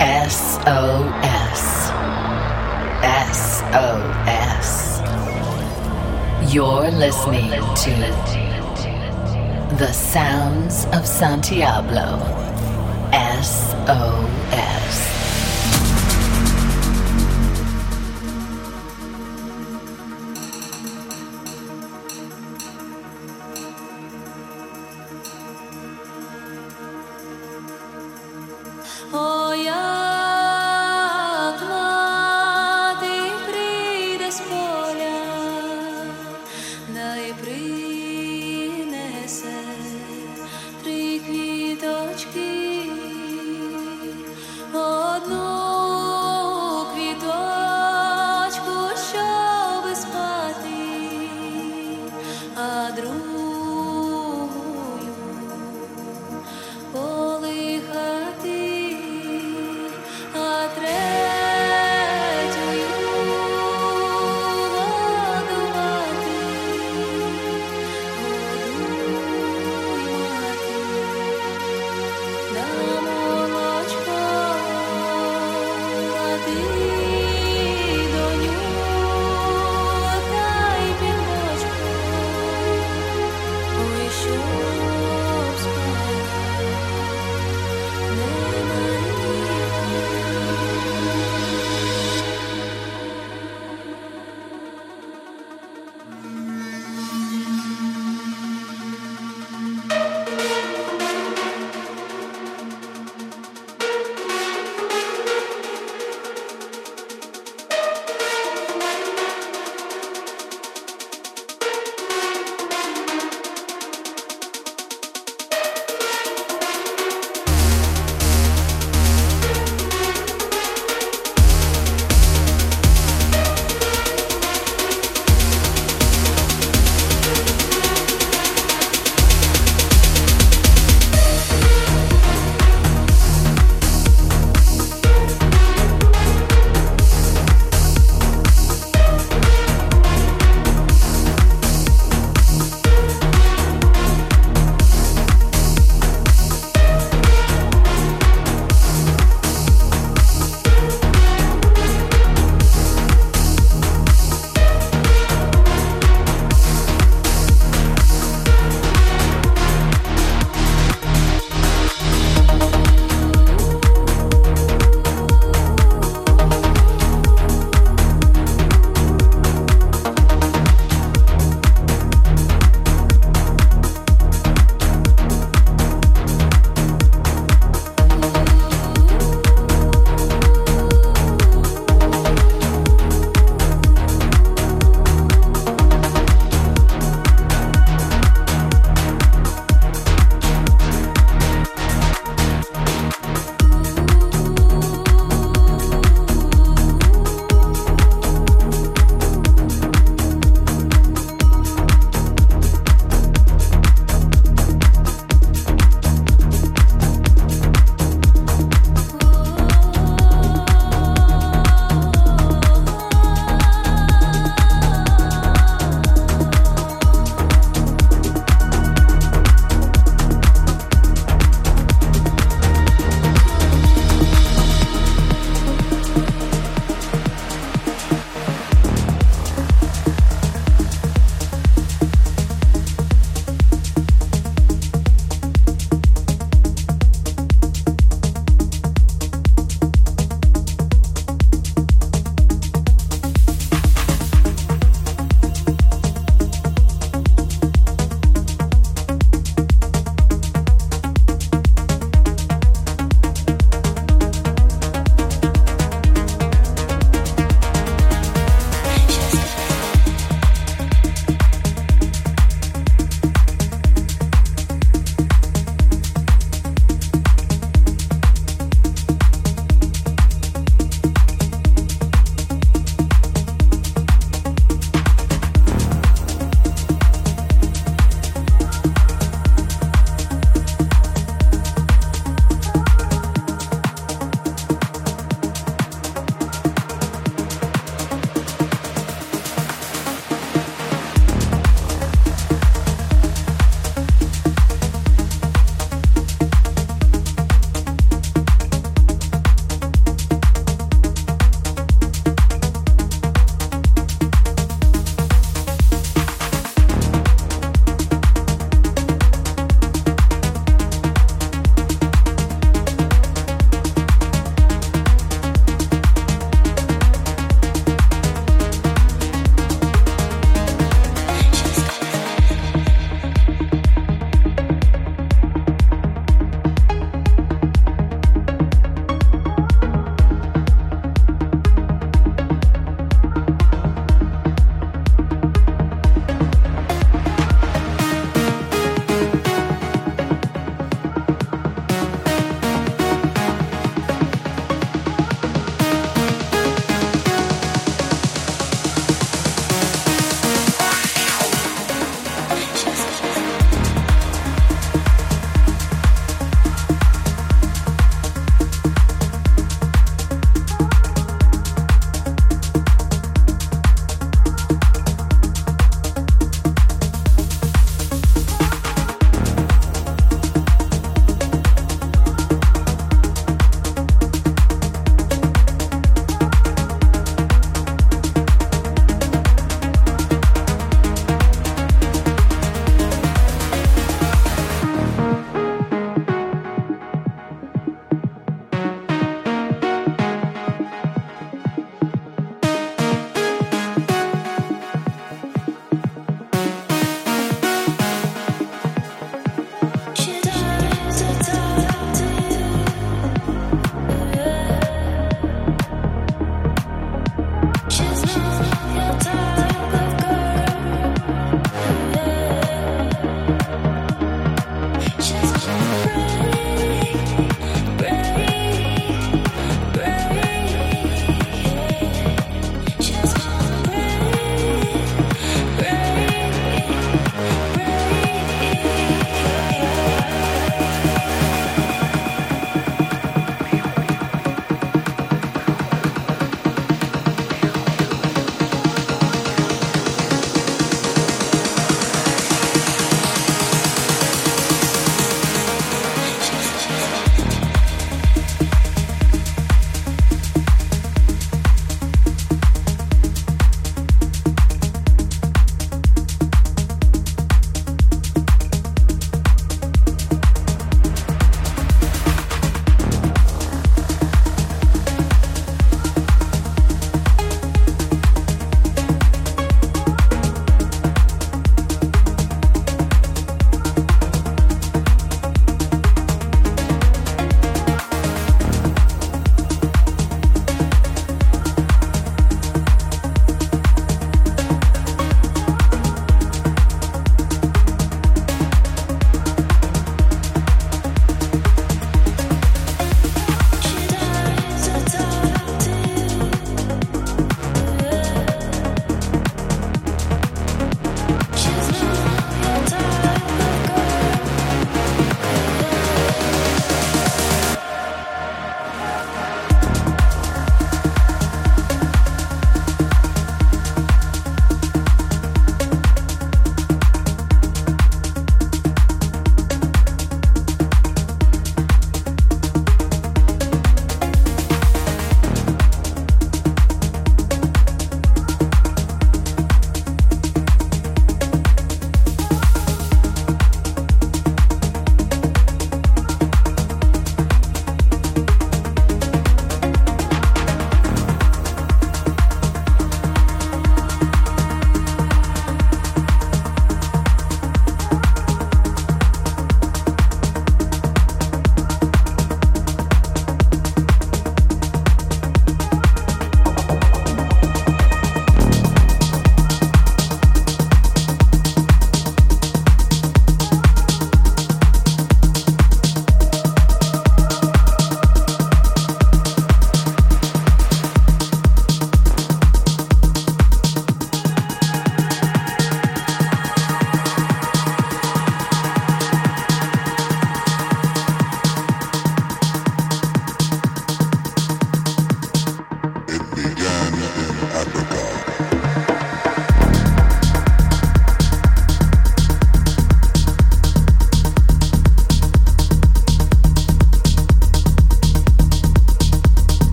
SOS. SOS. You're listening to The Sounds of Santiablo. SOS.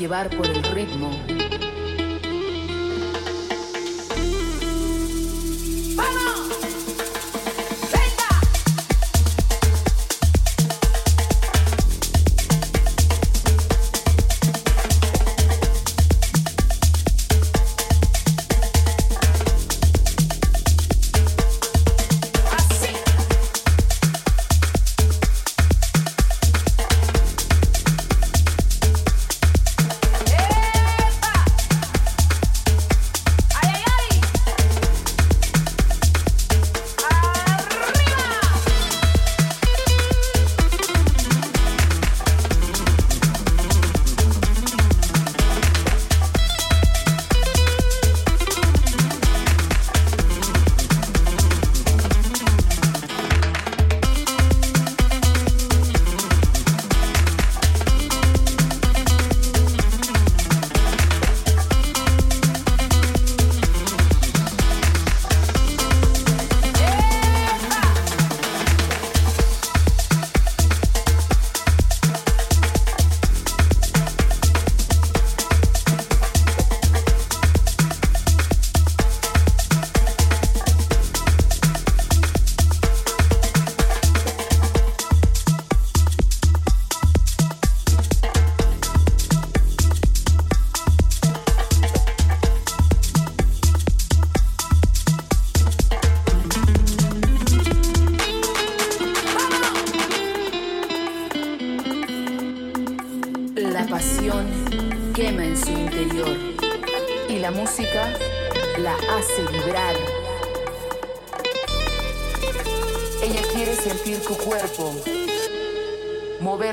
Llevar por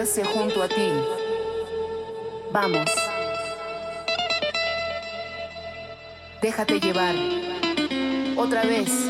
junto a ti. Vamos. Déjate llevar. Otra vez.